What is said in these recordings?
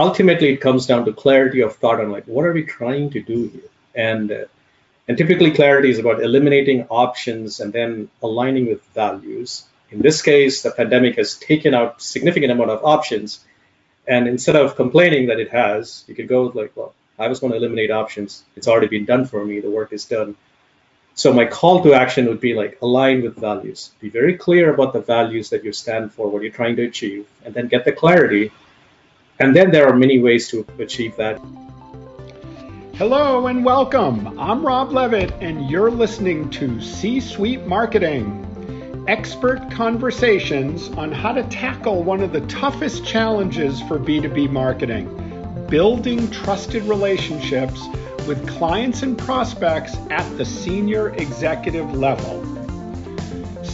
ultimately it comes down to clarity of thought on like what are we trying to do here? And uh, and typically clarity is about eliminating options and then aligning with values. In this case the pandemic has taken out significant amount of options and instead of complaining that it has you could go like well i was going to eliminate options. It's already been done for me. The work is done. So my call to action would be like align with values. Be very clear about the values that you stand for what you're trying to achieve and then get the clarity and then there are many ways to achieve that. Hello and welcome. I'm Rob Leavitt, and you're listening to C Suite Marketing expert conversations on how to tackle one of the toughest challenges for B2B marketing building trusted relationships with clients and prospects at the senior executive level.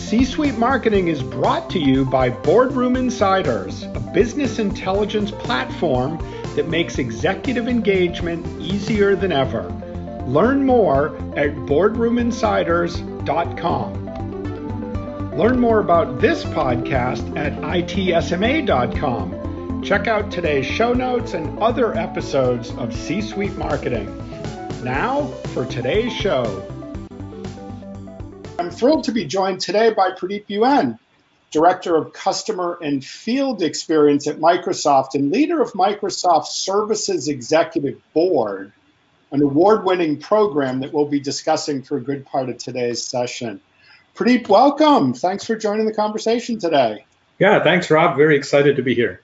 C Suite Marketing is brought to you by Boardroom Insiders, a business intelligence platform that makes executive engagement easier than ever. Learn more at boardroominsiders.com. Learn more about this podcast at itsma.com. Check out today's show notes and other episodes of C Suite Marketing. Now, for today's show. I'm thrilled to be joined today by Pradeep UN, Director of Customer and Field Experience at Microsoft and leader of Microsoft Services Executive Board, an award winning program that we'll be discussing for a good part of today's session. Pradeep, welcome. Thanks for joining the conversation today. Yeah, thanks, Rob. Very excited to be here.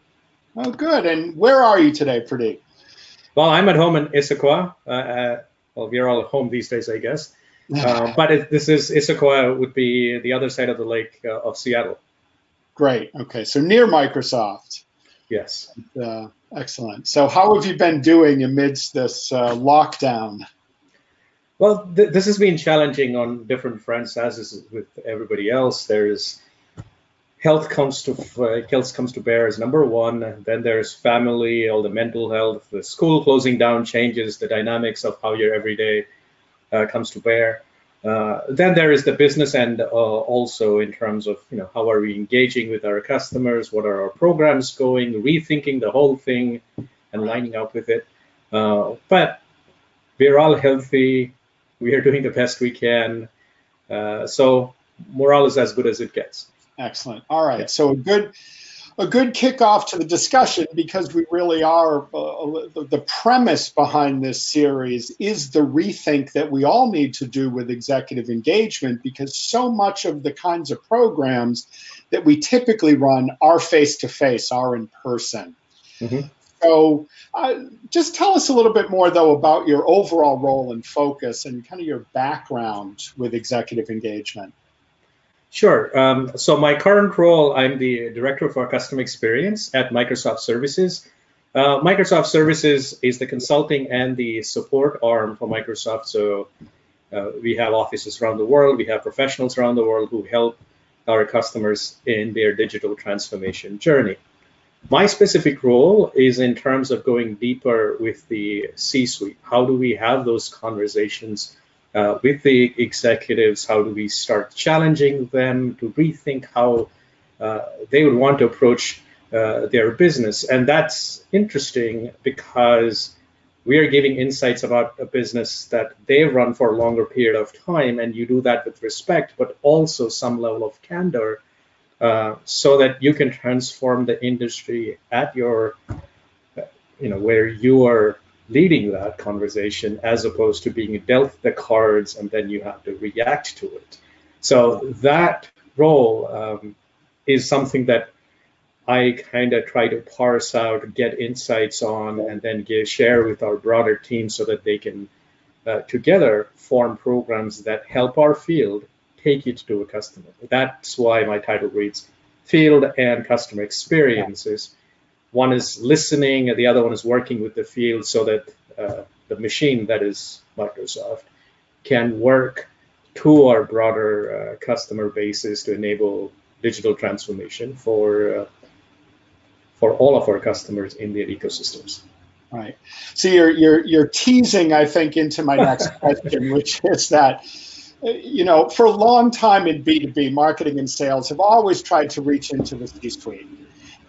Oh, good. And where are you today, Pradeep? Well, I'm at home in Issaquah. Uh, uh, well, we're all at home these days, I guess. Uh, but it, this is Issaquah would be the other side of the lake uh, of Seattle. Great. Okay, so near Microsoft. Yes. Uh, excellent. So, how have you been doing amidst this uh, lockdown? Well, th- this has been challenging on different fronts, as is with everybody else. There's health comes to uh, health comes to bear as number one. Then there's family, all the mental health. The school closing down changes the dynamics of how your everyday uh, comes to bear. Uh, then there is the business end uh, also in terms of you know how are we engaging with our customers, what are our programs going, rethinking the whole thing, and lining up with it. Uh, but we're all healthy. We are doing the best we can. Uh, so morale is as good as it gets. Excellent. All right. Yeah. So a good a good kickoff to the discussion because we really are uh, the premise behind this series is the rethink that we all need to do with executive engagement because so much of the kinds of programs that we typically run are face to face, are in person. Mm-hmm. So, uh, just tell us a little bit more, though, about your overall role and focus and kind of your background with executive engagement. Sure. Um, so my current role, I'm the director for customer experience at Microsoft Services. Uh, Microsoft Services is the consulting and the support arm for Microsoft. So uh, we have offices around the world, we have professionals around the world who help our customers in their digital transformation journey. My specific role is in terms of going deeper with the C suite. How do we have those conversations uh, with the executives? How do we start challenging them to rethink how uh, they would want to approach uh, their business? And that's interesting because we are giving insights about a business that they've run for a longer period of time, and you do that with respect, but also some level of candor. Uh, so that you can transform the industry at your, you know, where you are leading that conversation as opposed to being dealt the cards and then you have to react to it. So that role um, is something that I kind of try to parse out, get insights on, and then give, share with our broader team so that they can uh, together form programs that help our field take it to a customer. That's why my title reads Field and Customer Experiences one is listening and the other one is working with the field so that uh, the machine that is Microsoft can work to our broader uh, customer bases to enable digital transformation for uh, for all of our customers in their ecosystems. Right. So you're you're you're teasing, I think, into my next question, which is that you know, for a long time in B2B, marketing and sales have always tried to reach into the C-suite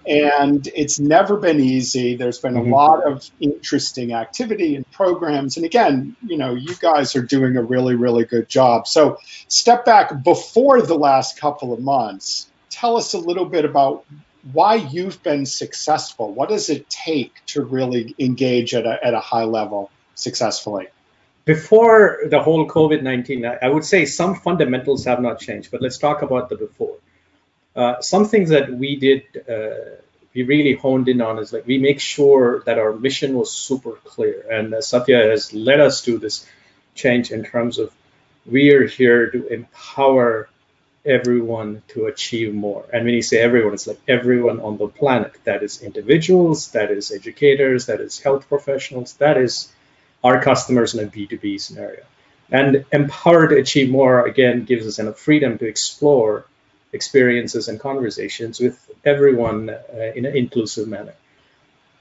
and it's never been easy. There's been mm-hmm. a lot of interesting activity and programs. And again, you know, you guys are doing a really, really good job. So, step back before the last couple of months. Tell us a little bit about why you've been successful. What does it take to really engage at a, at a high level successfully? Before the whole COVID 19, I would say some fundamentals have not changed, but let's talk about the before. Uh, some things that we did, uh, we really honed in on is like we make sure that our mission was super clear. And uh, Satya has led us to this change in terms of we are here to empower everyone to achieve more. And when you say everyone, it's like everyone on the planet. That is individuals, that is educators, that is health professionals, that is our customers in a B2B scenario. And empowered to achieve more, again, gives us enough freedom to explore experiences and conversations with everyone uh, in an inclusive manner.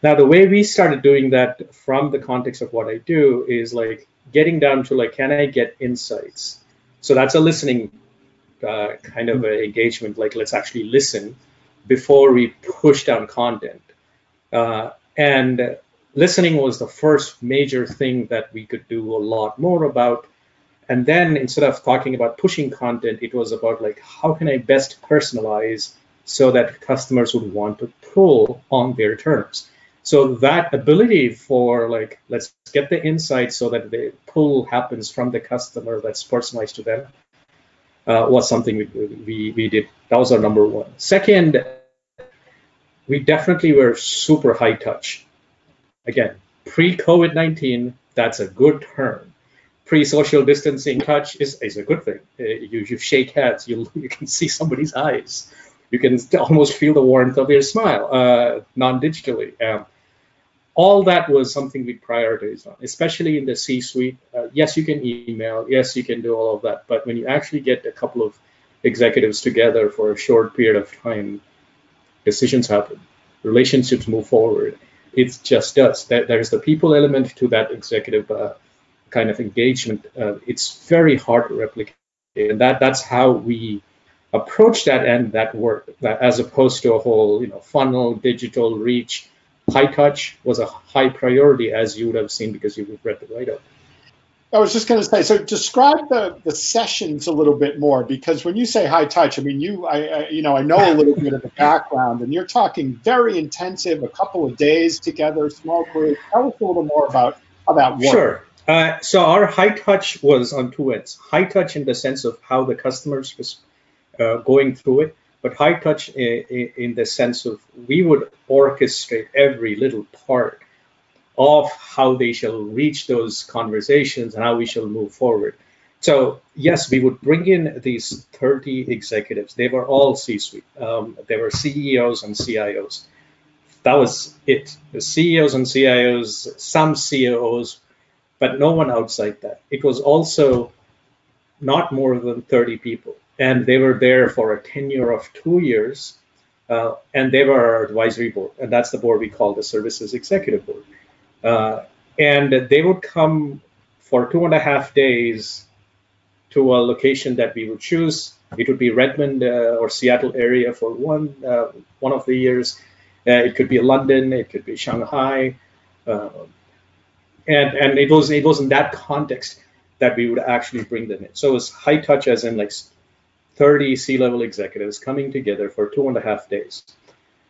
Now, the way we started doing that from the context of what I do is like getting down to like, can I get insights? So that's a listening uh, kind of engagement. Like, let's actually listen before we push down content. Uh, and listening was the first major thing that we could do a lot more about and then instead of talking about pushing content, it was about like, how can I best personalize so that customers would want to pull on their terms. So that ability for like, let's get the insight so that the pull happens from the customer that's personalized to them uh, was something we, we, we did. That was our number one. Second, we definitely were super high touch. Again, pre COVID 19, that's a good term pre-social distancing touch is, is a good thing. Uh, you, you shake hands, you, you can see somebody's eyes. You can almost feel the warmth of their smile, uh, non-digitally. Um, all that was something we prioritized on, especially in the C-suite. Uh, yes, you can email. Yes, you can do all of that. But when you actually get a couple of executives together for a short period of time, decisions happen, relationships move forward. It just does. There's the people element to that executive uh, kind of engagement, uh, it's very hard to replicate. And that that's how we approach that and that work, as opposed to a whole you know funnel, digital reach. High touch was a high priority, as you would have seen because you read the write-up. I was just going to say, so describe the, the sessions a little bit more, because when you say high touch, I mean, you, I, I, you know, I know a little bit of the background, and you're talking very intensive, a couple of days together, small group. Tell us a little more about how that works. Sure. Uh, so our high touch was on two ends. High touch in the sense of how the customers was uh, going through it, but high touch in, in, the sense of we would orchestrate every little part of how they shall reach those conversations and how we shall move forward. So yes, we would bring in these 30 executives. They were all C-suite. Um, they were CEOs and CIOs. That was it. The CEOs and CIOs, some COOs but no one outside that. It was also not more than 30 people. And they were there for a tenure of two years. Uh, and they were our advisory board. And that's the board we call the Services Executive Board. Uh, and they would come for two and a half days to a location that we would choose. It would be Redmond uh, or Seattle area for one uh, one of the years. Uh, it could be London. It could be Shanghai. And and it was it was in that context that we would actually bring them in. So it was high touch, as in like 30 C-level executives coming together for two and a half days,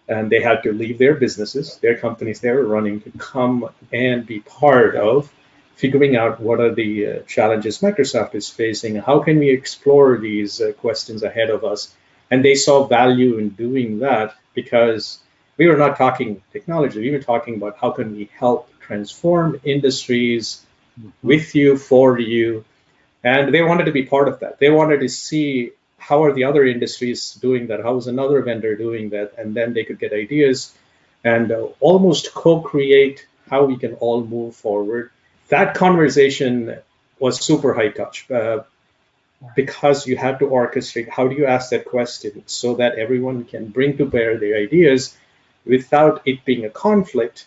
and they had to leave their businesses, their companies they were running, to come and be part of figuring out what are the uh, challenges Microsoft is facing, how can we explore these uh, questions ahead of us, and they saw value in doing that because we were not talking technology, we were talking about how can we help transform industries with you, for you. And they wanted to be part of that. They wanted to see how are the other industries doing that? How is another vendor doing that? And then they could get ideas and almost co-create how we can all move forward. That conversation was super high touch uh, because you had to orchestrate how do you ask that question so that everyone can bring to bear their ideas without it being a conflict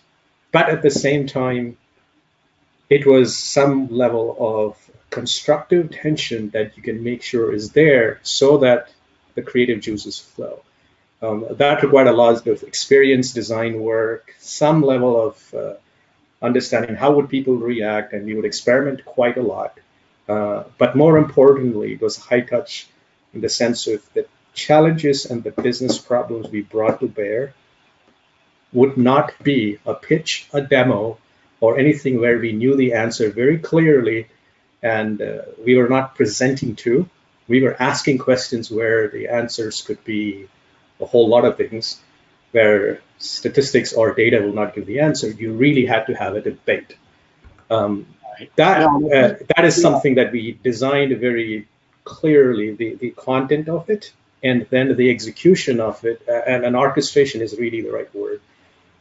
but at the same time, it was some level of constructive tension that you can make sure is there so that the creative juices flow. Um, that required a lot of experience, design work, some level of uh, understanding how would people react, and we would experiment quite a lot. Uh, but more importantly, it was high touch in the sense of the challenges and the business problems we brought to bear would not be a pitch, a demo, or anything where we knew the answer very clearly and uh, we were not presenting to. We were asking questions where the answers could be a whole lot of things, where statistics or data will not give the answer. You really had to have a debate. Um, that uh, that is something that we designed very clearly the, the content of it and then the execution of it uh, and an orchestration is really the right word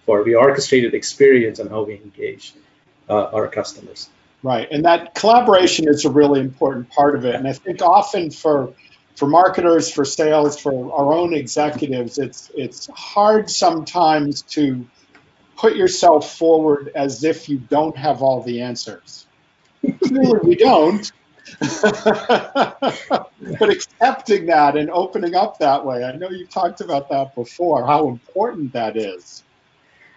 for we orchestrated experience and how we engage uh, our customers. Right and that collaboration is a really important part of it. And i think often for for marketers for sales for our own executives it's it's hard sometimes to put yourself forward as if you don't have all the answers. Clearly we don't. But accepting that and opening up that way, I know you've talked about that before, how important that is.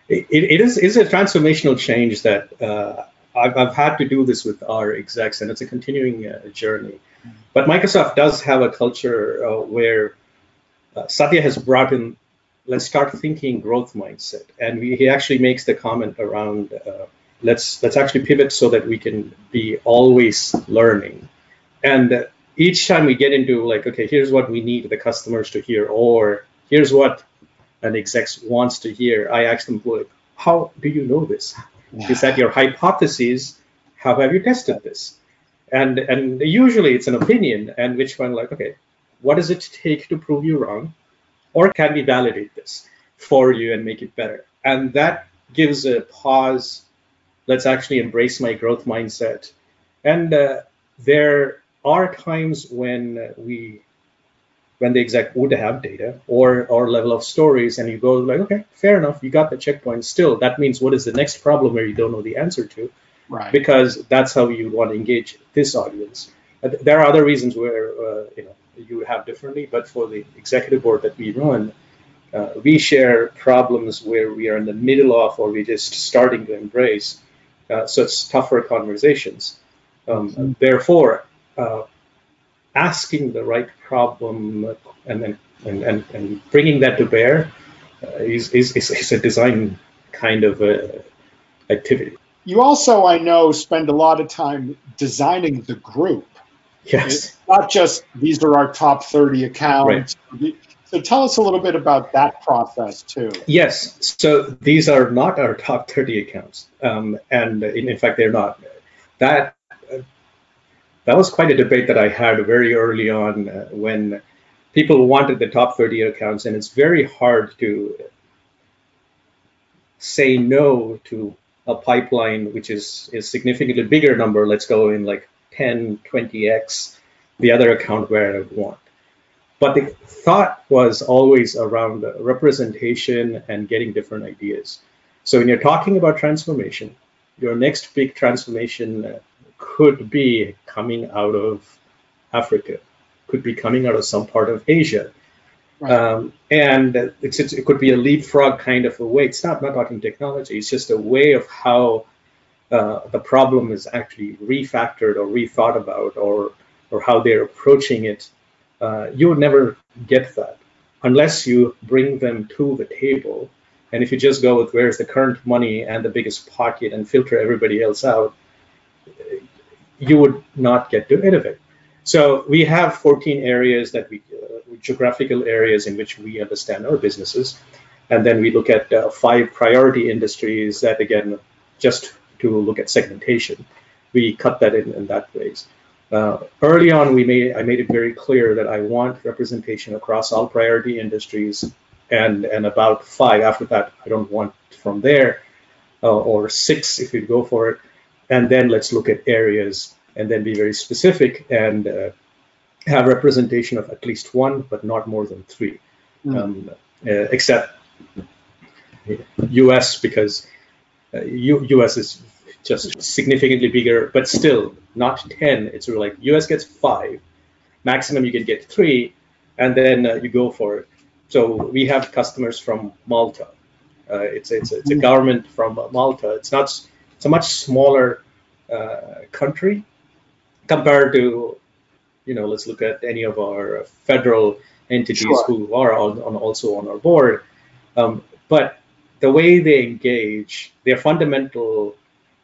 It, it is, is a transformational change that uh, I've, I've, had to do this with our execs, and it's a continuing uh, journey. But Microsoft does have a culture uh, where uh, Satya has brought in, let's start thinking growth mindset. And we, he actually makes the comment around uh, let's let's actually pivot so that we can be always learning and each time we get into like okay here's what we need the customers to hear or here's what an exec wants to hear i ask them like how do you know this? Yeah. is that your hypothesis? How have you tested this? And and usually it's an opinion and which one like okay what does it take to prove you wrong? Or can we validate this for you and make it better? And that gives a pause. Let's actually embrace my growth mindset. And uh, there are times when we, when the exec would have data or or level of stories, and you go like, okay, fair enough, you got the checkpoint. Still, that means what is the next problem where you don't know the answer to? Right. Because that's how you want to engage this audience. There are other reasons where uh, you know you have differently, but for the executive board that we run, uh, we share problems where we are in the middle of or we're just starting to embrace uh, so it's tougher conversations. Um, mm-hmm. Therefore, uh, asking the right problem and then and, and, and, bringing that to bear uh, is, is, is, a design kind of uh, activity. You also, I know, spend a lot of time designing the group. Yes. It's not just these are our top 30 accounts. Right. So tell us a little bit about that process too. Yes. So these are not our top 30 accounts, um, and in, in, fact, they're not. That that was quite a debate that I had very early on uh, when people wanted the top 30 accounts, and it's very hard to say no to a pipeline which is a significantly bigger number. Let's go in like 10, 20x the other account where I want. But the thought was always around representation and getting different ideas. So when you're talking about transformation, your next big transformation could be coming out of Africa, could be coming out of some part of Asia. Right. Um, and it's, it's, it could be a leapfrog kind of a way. It's not, not talking technology, it's just a way of how uh, the problem is actually refactored or rethought about or, or how they're approaching it uh, you would never get that unless you bring them to the table. And if you just go with where's the current money and the biggest pocket and filter everybody else out, you would not get to innovate. So we have 14 areas that we, uh, geographical areas in which we understand our businesses. And then we look at uh, five priority industries that, again, just to look at segmentation, we cut that in, in that ways. Uh, early on, we made I made it very clear that I want representation across all priority industries, and and about five after that, I don't want from there, uh, or six if you go for it, and then let's look at areas and then be very specific and uh, have representation of at least one, but not more than three, mm. um, uh, except U.S. because uh, U- U.S. is just significantly bigger, but still not 10. It's really like US gets five, maximum you can get three, and then uh, you go for it. so we have customers from Malta. Uh, it's it's it's a hmm. government from Malta. It's not it's a much smaller uh, country compared to you know let's look at any of our federal entities sure. who are on, on, also on our board. Um, but the way they engage, their fundamental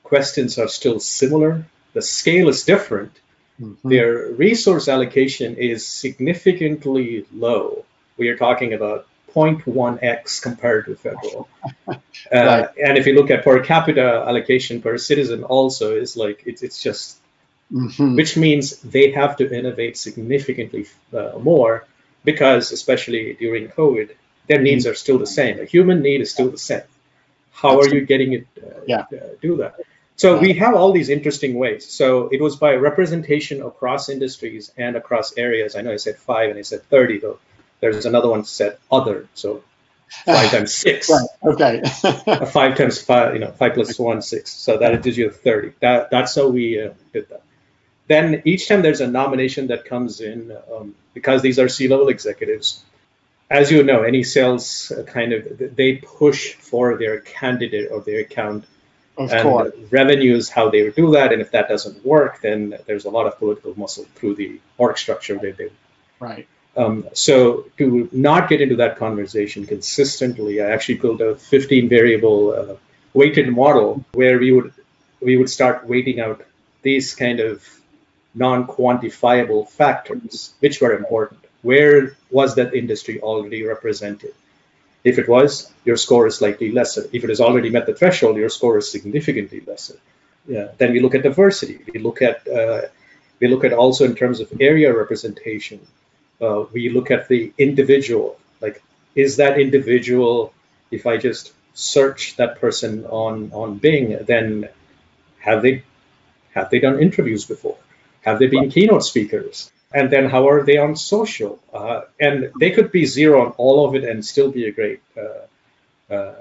questions are still similar. The scale is different. Mm-hmm. Their resource allocation is significantly low. We are talking about 0.1x compared to federal. Uh, right. And if you look at per capita allocation per citizen, also is like it's it's just, mm-hmm. which means they have to innovate significantly uh, more because especially during COVID, their mm-hmm. needs are still the same. A human need is still the same. How are you getting it? Uh, yeah. Uh, do that. So we have all these interesting ways. So it was by representation across industries and across areas. I know I said five and I said 30 though. There's another one said other. So five times six. Right. Okay. five times five, you know, five plus one, six. So that gives you 30. That, that's how we uh, did that. Then each time there's a nomination that comes in, um, because these are C-level executives, as you know, any sales kind of they push for their candidate or their account of and course. revenues, how they would do that, and if that doesn't work, then there's a lot of political muscle through the org structure they do. Right. Um, so to not get into that conversation consistently, I actually built a 15 variable uh, weighted model where we would we would start weighting out these kind of non-quantifiable factors, which were important. Where was that industry already represented? If it was, your score is slightly lesser. If it has already met the threshold, your score is significantly lesser. Yeah. Then we look at diversity. We look at uh, we look at also in terms of area representation. Uh, we look at the individual. Like, is that individual? If I just search that person on on Bing, then have they have they done interviews before? Have they been keynote speakers? And then how are they on social? Uh, and they could be zero on all of it and still be a great uh, uh,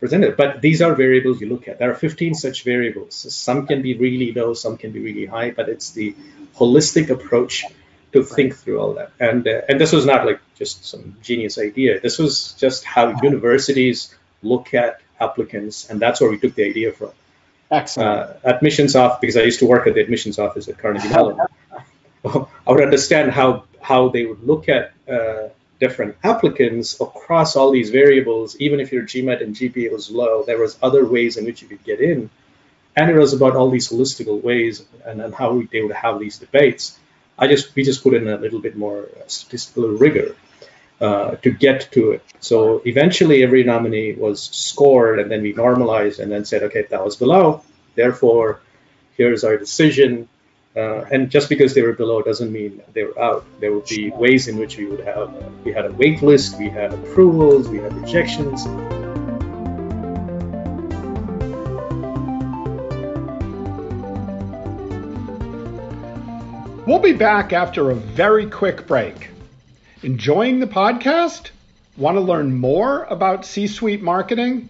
presenter. But these are variables you look at. There are 15 such variables. Some can be really low, some can be really high, but it's the holistic approach to think through all that. And uh, and this was not like just some genius idea. This was just how universities look at applicants, and that's where we took the idea from. Excellent. Uh, admissions office, because I used to work at the admissions office at Carnegie Mellon. I would understand how how they would look at uh, different applicants across all these variables. Even if your GMAT and GPA was low, there was other ways in which you could get in, and it was about all these holistical ways and, and how they would have these debates. I just we just put in a little bit more statistical rigor uh, to get to it. So eventually, every nominee was scored, and then we normalized, and then said, okay, that was below. Therefore, here's our decision. Uh, and just because they were below doesn't mean they were out. There would be ways in which we would have. Uh, we had a wait list, we had approvals, we had rejections. We'll be back after a very quick break. Enjoying the podcast? Want to learn more about C suite marketing?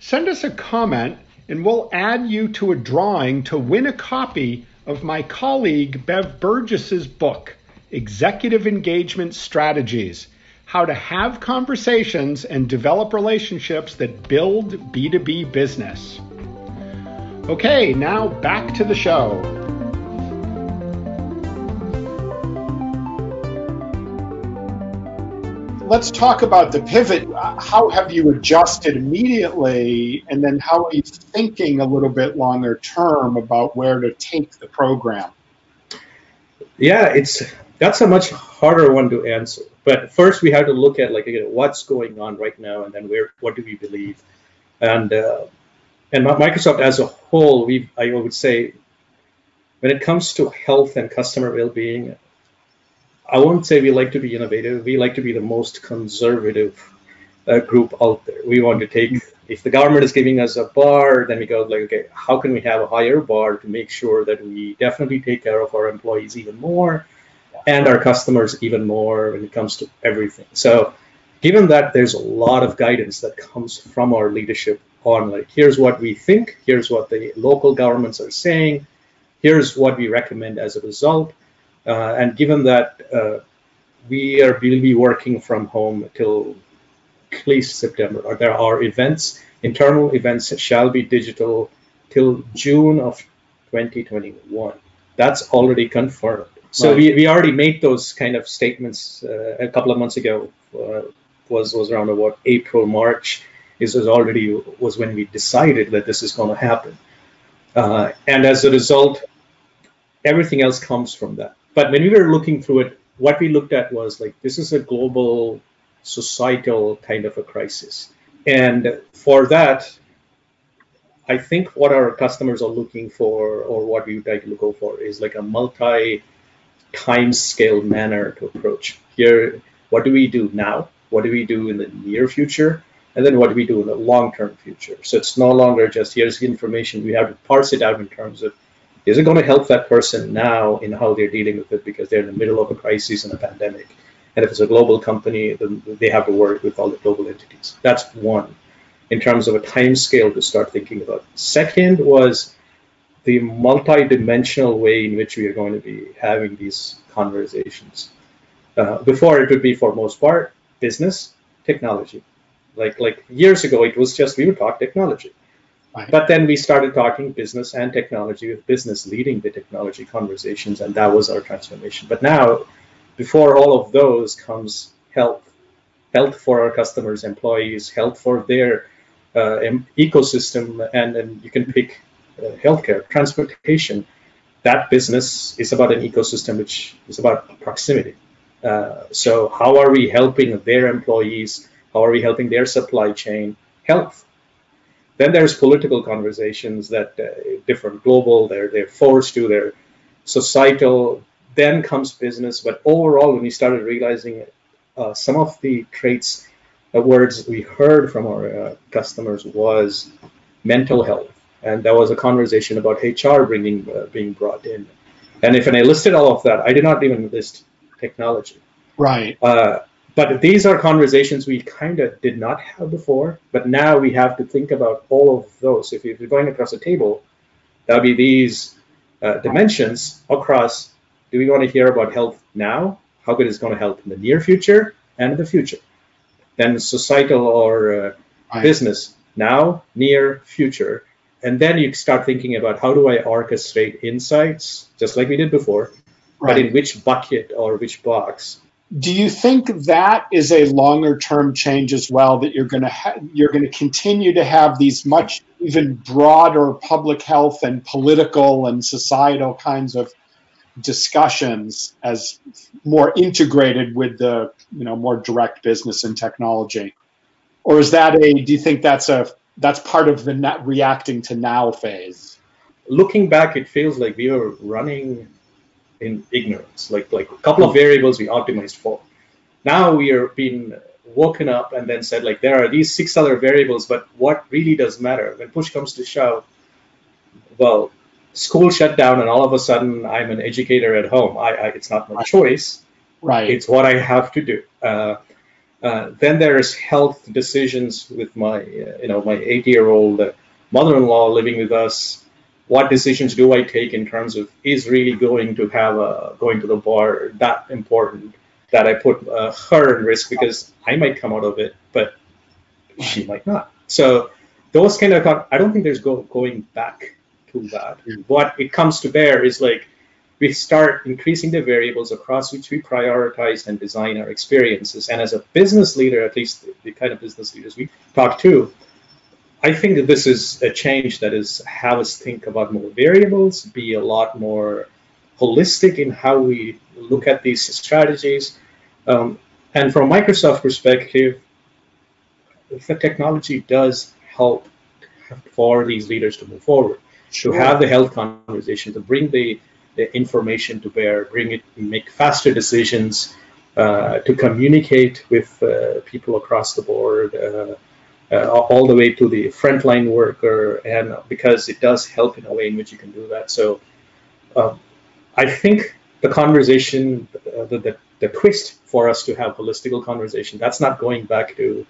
Send us a comment and we'll add you to a drawing to win a copy of my colleague Bev Burgess's book, Executive Engagement Strategies How to Have Conversations and Develop Relationships That Build B2B Business. Okay, now back to the show. Let's talk about the pivot. How have you adjusted immediately, and then how are you thinking a little bit longer term about where to take the program? Yeah, it's that's a much harder one to answer. But first, we have to look at like again, what's going on right now, and then where what do we believe, and uh, and Microsoft as a whole, we I would say when it comes to health and customer well-being, I won't say we like to be innovative. We like to be the most conservative uh, group out there. We want to take, if the government is giving us a bar, then we go like, okay, how can we have a higher bar to make sure that we definitely take care of our employees even more and our customers even more when it comes to everything. So given that there's a lot of guidance that comes from our leadership on like, here's what we think, here's what the local governments are saying, here's what we recommend as a result and given that uh, we are will be working from home till at least September. Or there are events, internal events shall be digital till June of 2021. That's already confirmed. So right. we, we already made those kind of statements uh, a couple of months ago. Uh, was was around about April March. This was already was when we decided that this is going to happen. Uh, and as a result, everything else comes from that. But when we were looking through it, what we looked at was like this is a global societal kind of a crisis. And for that, I think what our customers are looking for, or what we would like to look for, is like a multi time scale manner to approach. Here, what do we do now? What do we do in the near future? And then what do we do in the long term future? So it's no longer just here's the information. We have to parse it out in terms of is it going to help that person now in how they're dealing with it because they're in the middle of a crisis and a pandemic? And if it's a global company, then they have to work with all the global entities. That's one in terms of a time scale to start thinking about. Second was the multi-dimensional way in which we are going to be having these conversations. Uh, before it would be for most part business technology. Like like years ago, it was just we would talk technology. But then we started talking business and technology with business leading the technology conversations, and that was our transformation. But now, before all of those comes health, health for our customers, employees, health for their uh, ecosystem, and then you can pick uh, healthcare, transportation. That business is about an ecosystem which is about proximity. Uh, so how are we helping their employees? How are we helping their supply chain? Health. Then there's political conversations that uh, different global, they're, they're forced to, they're societal. Then comes business. But overall, when we started realizing uh, some of the traits, uh, words we heard from our uh, customers was mental health. And there was a conversation about HR bringing, uh, being brought in. And if and I listed all of that, I did not even list technology. Right. Uh, but these are conversations we kind of did not have before, but now we have to think about all of those. If you're going across a table, that'll be these uh, dimensions across. Do we want to hear about health now? How good is going to help in the near future and in the future? Then societal or uh, right. business now, near, future. And then you start thinking about how do I orchestrate insights, just like we did before, right. but in which bucket or which box do you think that is a longer term change as well that you're going to ha- you're going to continue to have these much even broader public health and political and societal kinds of discussions as more integrated with the you know more direct business and technology? Or is that a do you think that's a that's part of the reacting to now phase? Looking back it feels like we were running in ignorance, like like a couple of variables we optimized for. Now we are being woken up and then said like there are these six other variables, but what really does matter when push comes to shove? Well, school shut down, and all of a sudden I'm an educator at home. I, I it's not my choice. Right. It's what I have to do. Uh, uh, then there's health decisions with my, uh, you know, my eight-year-old mother-in-law living with us what decisions do I take in terms of is really going to have a going to the bar that important that I put uh, her in risk because I might come out of it, but she might not. So those kind of I don't think there's go, going back to that. What it comes to bear is like we start increasing the variables across which we prioritize and design our experiences. And as a business leader, at least the, the kind of business leaders we talk to, I think that this is a change that is have us think about more variables, be a lot more holistic in how we look at these strategies. Um, and from Microsoft perspective, the technology does help for these leaders to move forward, sure. to have the health conversation, to bring the, the information to bear, bring it, make faster decisions, uh, to communicate with uh, people across the board. Uh, uh, all the way to the frontline worker, and because it does help in a way in which you can do that. So um, I think the conversation, uh, the, the, the twist for us to have holistical conversation, that's not going back to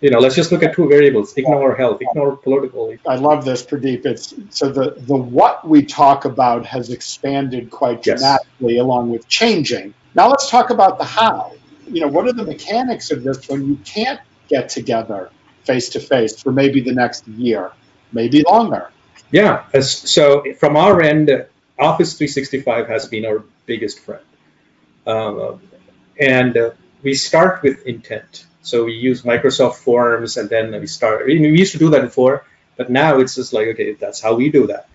you know, let's just look at two variables: ignore health, ignore political. I love this, Pradeep. It's so the the what we talk about has expanded quite dramatically, yes. along with changing Now let's talk about the how. You know, what are the mechanics of this when you can't get together face to face for maybe the next year, maybe longer? Yeah. So from our end, Office 365 has been our biggest friend. Um, and uh, we start with intent. So we use Microsoft Forms and then we start, we used to do that before, but now it's just like, okay, that's how we do that.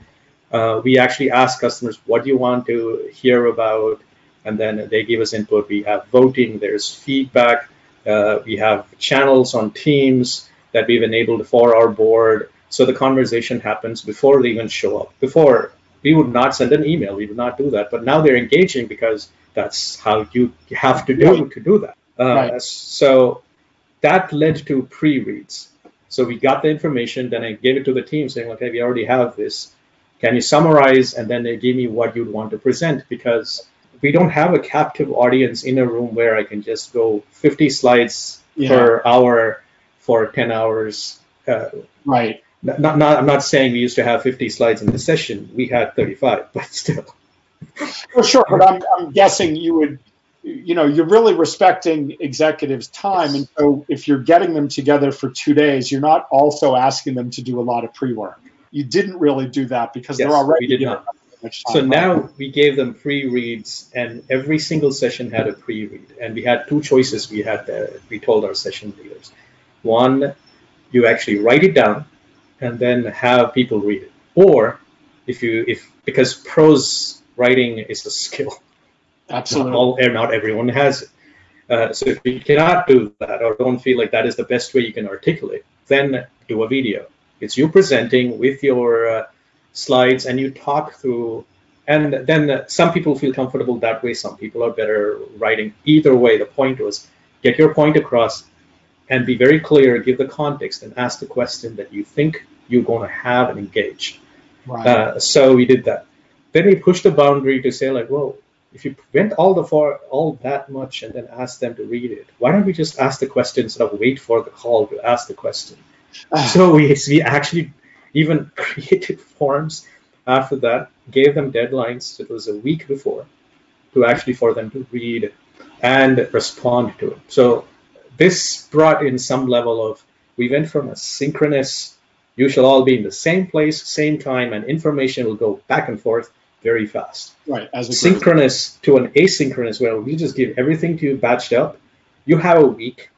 Uh, we actually ask customers, what do you want to hear about? And then they give us input. We have voting, there's feedback. Uh, we have channels on Teams that we've enabled for our board. So the conversation happens before they even show up. Before, we would not send an email. We would not do that. But now they're engaging because that's how you have to do to do that. Uh, right. So that led to pre-reads. So we got the information, then I gave it to the team saying, okay, we already have this. Can you summarize? And then they gave me what you'd want to present because we don't have a captive audience in a room where I can just go 50 slides yeah. per hour for 10 hours. Uh, right. Not, not, I'm not saying we used to have 50 slides in the session. We had 35, but still. Well, sure, but I'm, I'm guessing you would you know you're really respecting executives time and so if you're getting them together for two days you're not also asking them to do a lot of pre-work you didn't really do that because yes, they're already we did not. Time, so right? now we gave them pre-reads and every single session had a pre-read and we had two choices we had uh, we told our session leaders one you actually write it down and then have people read it or if you if because prose writing is a skill Absolutely. Not, all, not everyone has it. Uh, so if you cannot do that or don't feel like that is the best way you can articulate, then do a video. It's you presenting with your uh, slides and you talk through. And then some people feel comfortable that way. Some people are better writing. Either way, the point was get your point across and be very clear, give the context, and ask the question that you think you're going to have and engage. Right. Uh, so we did that. Then we pushed the boundary to say like, well, if you went all the far all that much and then ask them to read it, why don't we just ask the question instead of wait for the call to ask the question? Ah. so we we actually even created forms after that, gave them deadlines. It was a week before to actually for them to read and respond to it. So this brought in some level of we went from a synchronous, you shall all be in the same place, same time, and information will go back and forth very fast. Right. As synchronous to an asynchronous where we just give everything to you batched up. You have a week.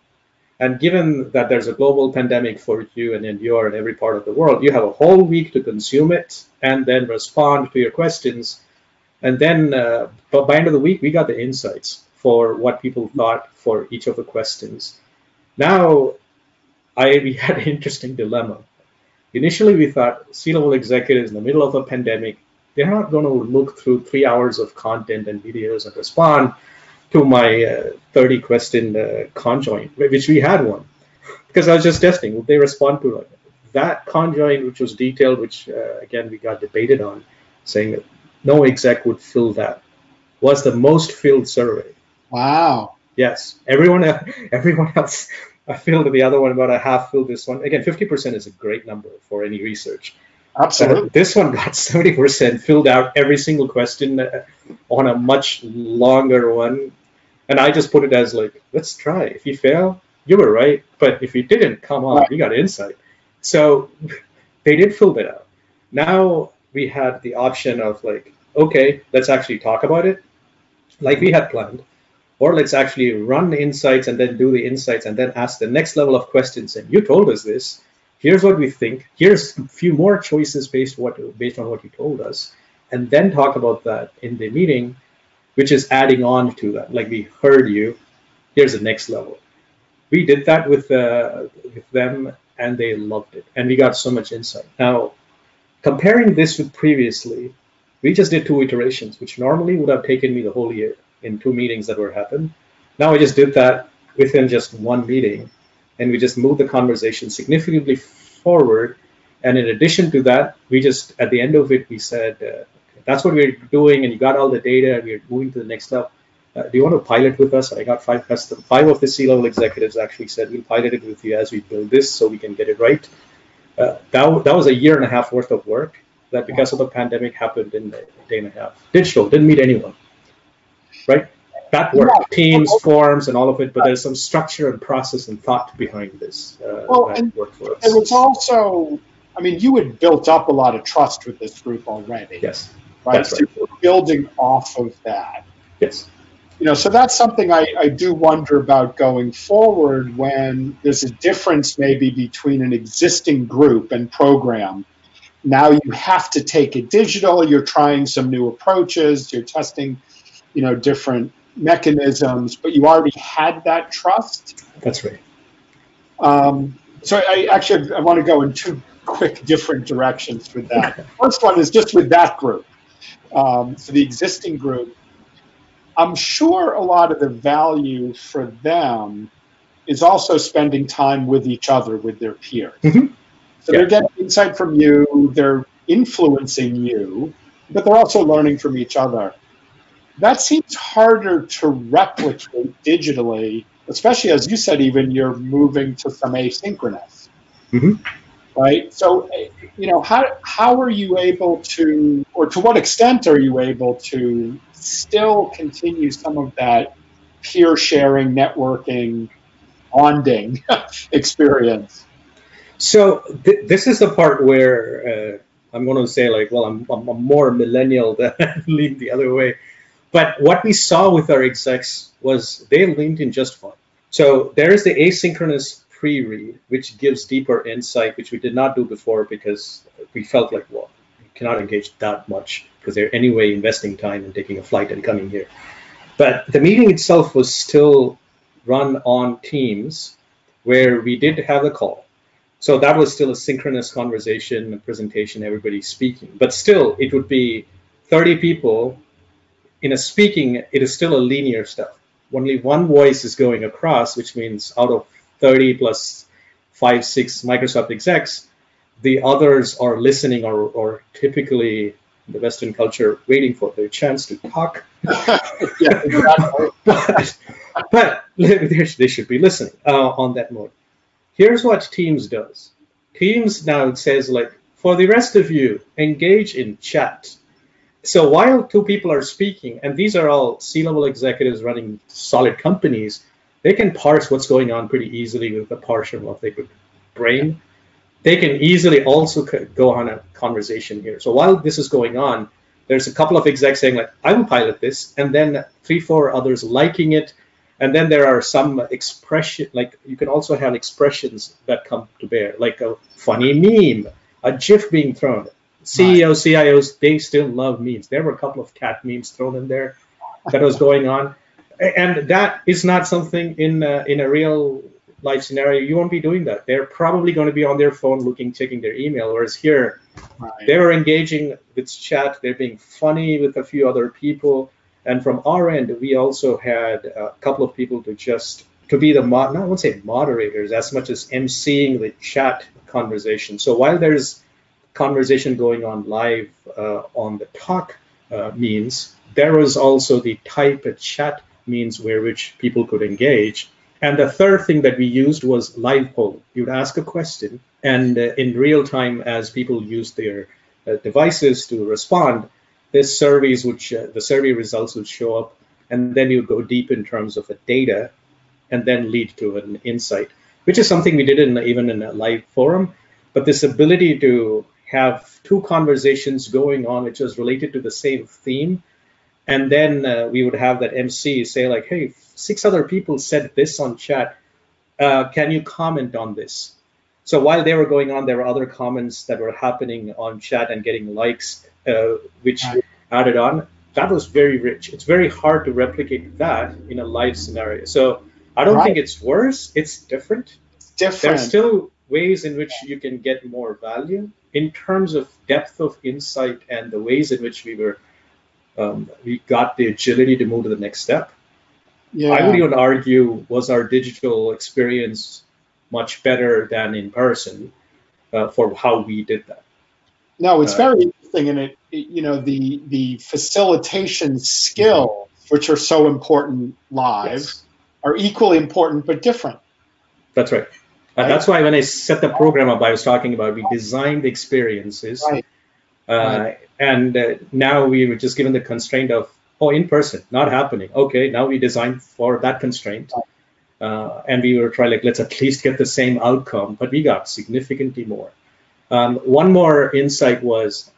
And given that there's a global pandemic for you and then you're in every part of the world, you have a whole week to consume it and then respond to your questions. And then uh, by end of the week, we got the insights for what people thought for each of the questions. Now, I we had an interesting dilemma. Initially, we thought C-level executives in the middle of a pandemic they're not going to look through three hours of content and videos and respond to my uh, 30 question uh, conjoint, which we had one, because I was just testing. Would they respond to it? That conjoint, which was detailed, which uh, again we got debated on, saying that no exec would fill that, was the most filled survey. Wow. Yes, everyone, everyone else I filled the other one, about a half filled this one. Again, 50% is a great number for any research. Absolutely. Uh, this one got 70% filled out every single question on a much longer one. And I just put it as like, let's try. If you fail, you were right. But if you didn't, come on, you got insight. So they did fill that out. Now we had the option of like, okay, let's actually talk about it like we had planned. Or let's actually run the insights and then do the insights and then ask the next level of questions. And you told us this here's what we think. Here's a few more choices based what based on what you told us, and then talk about that in the meeting, which is adding on to that. Like we heard you. Here's the next level. We did that with uh, with them, and they loved it, and we got so much insight. Now, comparing this with previously, we just did two iterations, which normally would have taken me the whole year in two meetings that were happened. Now I just did that within just one meeting and we just moved the conversation significantly forward. And in addition to that, we just at the end of it, we said, uh, "That's what we're doing," and you got all the data, and we're moving to the next level. Uh, do you want to pilot with us? I got five custom, five of the C-level executives actually said we'll pilot it with you as we build this, so we can get it right. Uh, that that was a year and a half worth of work that because of the pandemic happened in a day and a half. Digital didn't meet anyone, right? that work, yeah. teams, forms, and all of it, but there's some structure and process and thought behind this. Uh, well, and it was also, I mean, you had built up a lot of trust with this group already. Yes. Right. That's so right. building off of that. Yes. You know, so that's something I, I do wonder about going forward when there's a difference maybe between an existing group and program. Now you have to take it digital, you're trying some new approaches, you're testing, you know, different mechanisms, but you already had that trust. That's right. Um, so I actually I want to go in two quick different directions with that. First one is just with that group. Um, so the existing group, I'm sure a lot of the value for them is also spending time with each other, with their peers. Mm-hmm. So yeah. they're getting insight from you, they're influencing you, but they're also learning from each other that seems harder to replicate digitally, especially as you said, even you're moving to some asynchronous. Mm-hmm. Right. So, you know, how, how are you able to, or to what extent are you able to still continue some of that peer sharing, networking, bonding experience? So, th- this is the part where uh, I'm going to say, like, well, I'm, I'm, more millennial than lean the other way but what we saw with our execs was they leaned in just fine. So there is the asynchronous pre-read, which gives deeper insight, which we did not do before because we felt like, well, you cannot engage that much because they're anyway investing time and taking a flight and coming here. But the meeting itself was still run on Teams, where we did have a call. So that was still a synchronous conversation, a presentation, everybody speaking. But still, it would be 30 people in a speaking, it is still a linear stuff. Only one voice is going across, which means out of 30 plus five, six Microsoft execs, the others are listening or, or typically the Western culture waiting for their chance to talk. yeah, exactly. but, but they should be listening uh, on that mode. Here's what Teams does. Teams now says like, for the rest of you, engage in chat so while two people are speaking, and these are all C-level executives running solid companies, they can parse what's going on pretty easily with the partial of their brain. They can easily also go on a conversation here. So while this is going on, there's a couple of execs saying like, I will pilot this, and then three, four others liking it. And then there are some expression, like you can also have expressions that come to bear, like a funny meme, a GIF being thrown. CEOs, CIOs, they still love memes. There were a couple of cat memes thrown in there that was going on, and that is not something in a, in a real life scenario. You won't be doing that. They're probably going to be on their phone looking, checking their email. Whereas here, right. they were engaging with chat. They're being funny with a few other people, and from our end, we also had a couple of people to just to be the mod, not I won't say moderators as much as emceeing the chat conversation. So while there's conversation going on live uh, on the talk uh, means, there was also the type of chat means where which people could engage. And the third thing that we used was live poll. You'd ask a question, and uh, in real time, as people used their uh, devices to respond, this surveys which the survey results would show up, and then you would go deep in terms of the data, and then lead to an insight, which is something we did in even in a live forum. But this ability to have two conversations going on which was related to the same theme and then uh, we would have that mc say like hey six other people said this on chat. Uh, can you comment on this? So while they were going on there were other comments that were happening on chat and getting likes uh, which added on. That was very rich. It's very hard to replicate that in a live scenario. So i don't right. think it's worse. It's different. It's different. There's still ways in which you can get more value in terms of depth of insight and the ways in which we were um, we got the agility to move to the next step. Yeah. I would even argue was our digital experience much better than in person uh, for how we did that. No, it's uh, very interesting, and it, it, you know the the facilitation skills, which are so important live, yes. are equally important but different. That's right. Right? that's why when I set the program up, I was talking about we designed experiences. Right. Uh, right. And uh, now we were just given the constraint of Oh, in person, not happening. Okay, now we designed for that constraint. Uh, and we were trying like let's at least get the same outcome, but we got significantly more. Um, one more insight was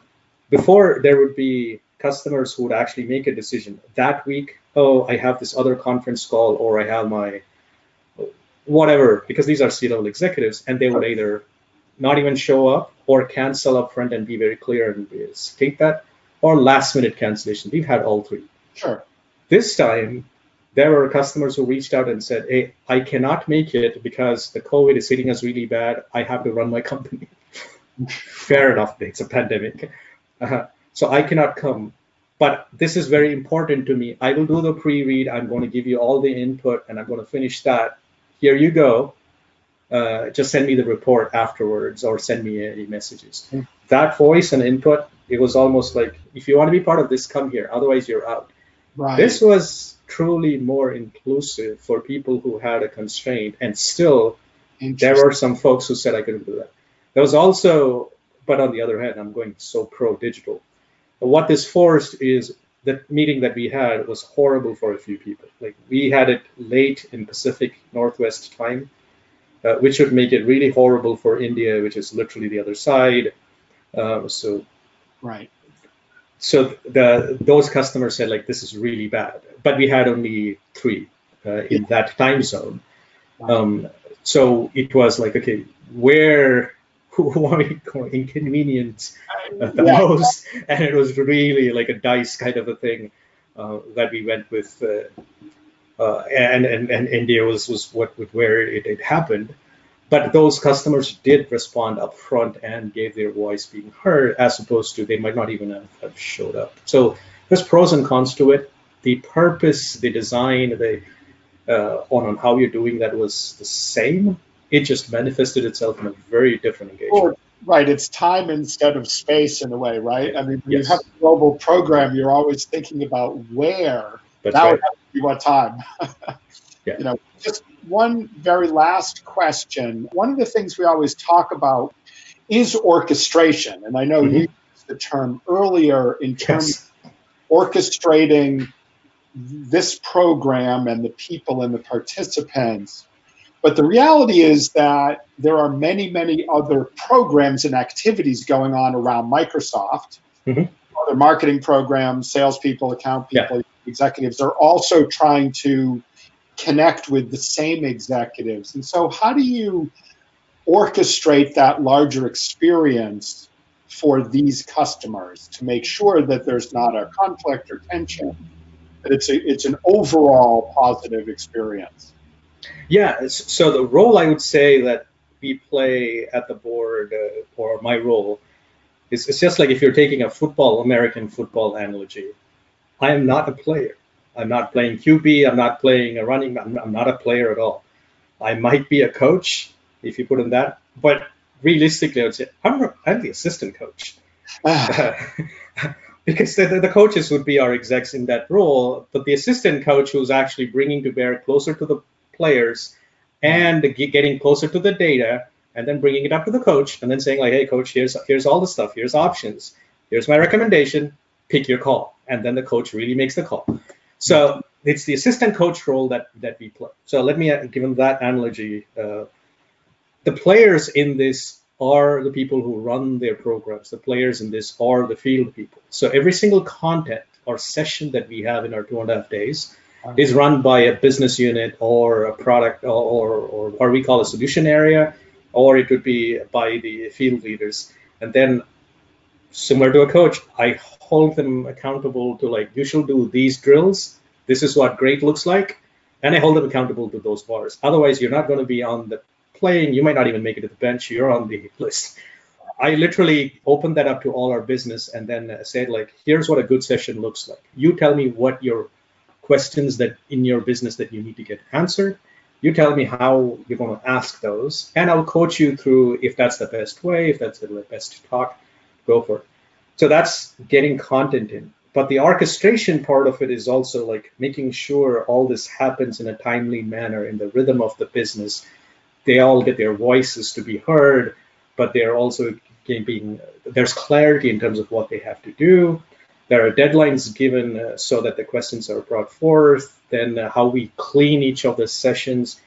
before there would be customers who would actually make a decision that week. Oh, I have this other conference call, or I have my whatever, because these are C-level executives, and they would either not even show up or cancel up front and be very clear and state that, or last minute cancellation. We've had all three. Sure. This time, there were customers who reached out and said, Hey, I cannot make it because the COVID is hitting us really bad. I have to run my company. Fair enough, it's a pandemic. Uh, so I cannot come. But this is very important to me. I will do the pre read. I'm going to give you all the input and I'm going to finish that. Here you go uh, just send me the report afterwards or send me any messages. Mm. That voice and input, it was almost like, if you want to be part of this, come here. Otherwise, you're out. Right. This was truly more inclusive for people who had a constraint, and still, there were some folks who said I couldn't do that. There was also, but on the other hand, I'm going so pro digital. What this forced is the meeting that we had was horrible for a few people. Like we had it late in Pacific Northwest time uh, which would make it really horrible for India, which is literally the other side. Uh, so, right. So the those customers said like this is really bad, but we had only three uh, in that time zone. Um, so it was like okay, where who are we going inconvenience the yeah. most? And it was really like a dice kind of a thing uh, that we went with uh, and, and and India was was what where it, it happened. But those customers did respond up front and gave their voice being heard, as opposed to they might not even have, have showed up. So there's pros and cons to it. The purpose, the design, the uh, on, on how you're doing that was the same. It just manifested itself in a very different engagement. right, it's time instead of space in a way, right? I mean, when yes. you have a global program, you're always thinking about where. That's now right what time. yeah. You know, just one very last question. One of the things we always talk about is orchestration, and I know mm-hmm. you used the term earlier in terms yes. of orchestrating this program and the people and the participants. But the reality is that there are many, many other programs and activities going on around Microsoft. Mm-hmm. Other marketing programs, salespeople, account people, yeah executives are also trying to connect with the same executives. And so, how do you orchestrate that larger experience for these customers to make sure that there's not a conflict or tension, that it's, a, it's an overall positive experience? Yeah, so the role I would say that we play at the board, uh, or my role, is it's just like if you're taking a football, American football analogy I am not a player. I'm not playing QB. I'm not playing a running. I'm, I'm not a player at all. I might be a coach if you put in that, but realistically, I would say I'm, I'm the assistant coach. Ah. because the, the, coaches would be our execs in that role, but the assistant coach who's actually bringing to bear closer to the players and getting closer to the data and then bringing it up to the coach and then saying like, hey, coach, here's here's all the stuff, here's options, here's my recommendation, pick your call and then the coach really makes the call. So it's the assistant coach role that that we play. So let me uh, give them that analogy. Uh, the players in this are the people who run their programs. The players in this are the field people. So every single content or session that we have in our two and a half days is run by a business unit or a product or, or, or what we call a solution area, or it would be by the field leaders. And then similar to a coach, I hold them accountable to like, you should do these drills. This is what great looks like. And I hold them accountable to those bars. Otherwise, you're not going to be on the playing. You might not even make it to the bench. You're on the list. I literally opened that up to all our business and then uh, said, like, here's what a good session looks like. You tell me what your questions that in your business that you need to get answered. You tell me how you're going to ask those, and I'll coach you through if that's the best way, if that's the best to talk, go for it. So that's getting content in. But the orchestration part of it is also like making sure all this happens in a timely manner in the rhythm of the business. They all get their voices to be heard, but they're also being there's clarity in terms of what they have to do. there are deadlines given uh, so that the questions are brought forth, then uh, how we clean each of the sessions,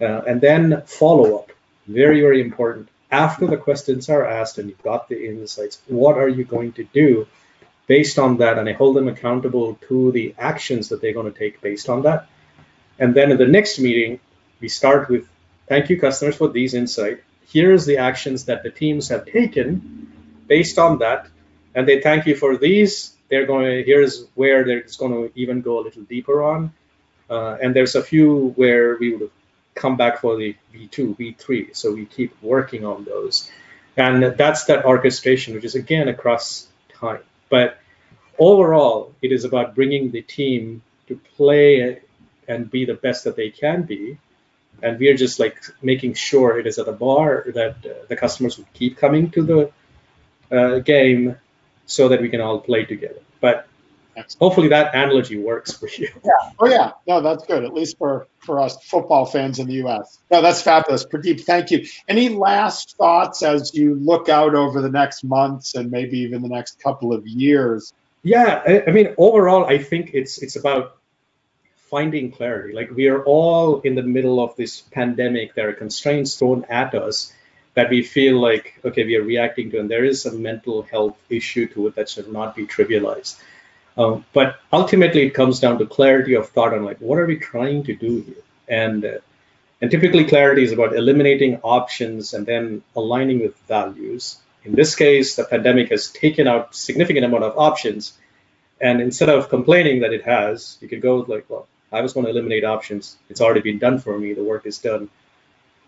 uh, and then follow up. Very, very important. After the questions are asked and you've got the insights, what are you going to do based on that? And I hold them accountable to the actions that they're going to take based on that. And then in the next meeting, we start with thank you, customers, for these insights. Here's the actions that the teams have taken based on that. And they thank you for these they're going here's where they're going to even go a little deeper on. Uh, and there's a few where we would come back for the V2, V3. So we keep working on those. And that's that orchestration, which is again across time. But overall, it is about bringing the team to play and be the best that they can be. And we are just like making sure it is at a bar that uh, the customers would keep coming to the uh, game so that we can all play together. But. Hopefully that analogy works for you. Yeah. Oh yeah. No, that's good. At least for for us football fans in the U.S. No, that's fabulous. Pradeep, thank you. Any last thoughts as you look out over the next months and maybe even the next couple of years? Yeah. I, I mean, overall, I think it's it's about finding clarity. Like we are all in the middle of this pandemic. There are constraints thrown at us that we feel like, okay, we are reacting to, and there is a mental health issue to it that should not be trivialized. Um, but ultimately, it comes down to clarity of thought on like, what are we trying to do here? And uh, and typically, clarity is about eliminating options and then aligning with values. In this case, the pandemic has taken out significant amount of options, and instead of complaining that it has, you could go like, well, I was going to eliminate options. It's already been done for me. The work is done.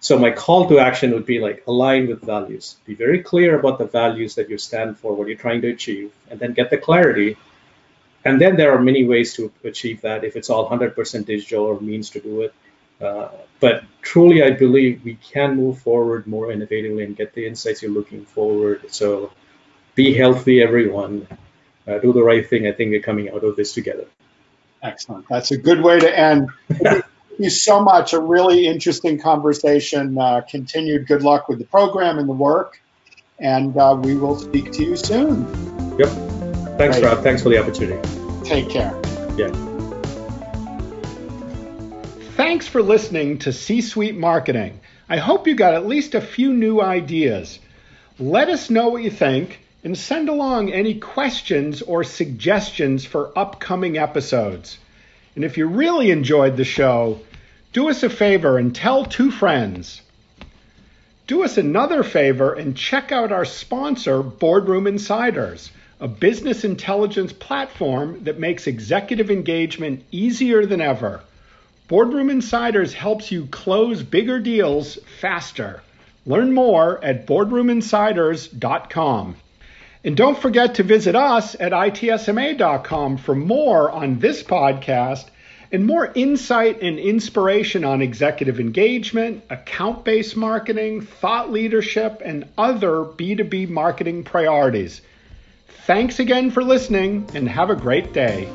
So my call to action would be like align with values. Be very clear about the values that you stand for, what you're trying to achieve, and then get the clarity. And then there are many ways to achieve that if it's all 100% digital or means to do it. Uh, but truly, I believe we can move forward more innovatively and get the insights you're looking forward. So be healthy, everyone. Uh, do the right thing. I think we're coming out of this together. Excellent. That's a good way to end. Thank you so much. A really interesting conversation. Uh, continued good luck with the program and the work. And uh, we will speak to you soon. Yep. Thanks, Rob. Thanks for the opportunity. Take care. Yeah. Thanks for listening to C Suite Marketing. I hope you got at least a few new ideas. Let us know what you think and send along any questions or suggestions for upcoming episodes. And if you really enjoyed the show, do us a favor and tell two friends. Do us another favor and check out our sponsor, Boardroom Insiders, a business intelligence platform that makes executive engagement easier than ever. Boardroom Insiders helps you close bigger deals faster. Learn more at boardroominsiders.com. And don't forget to visit us at itsma.com for more on this podcast and more insight and inspiration on executive engagement, account based marketing, thought leadership, and other B2B marketing priorities. Thanks again for listening and have a great day.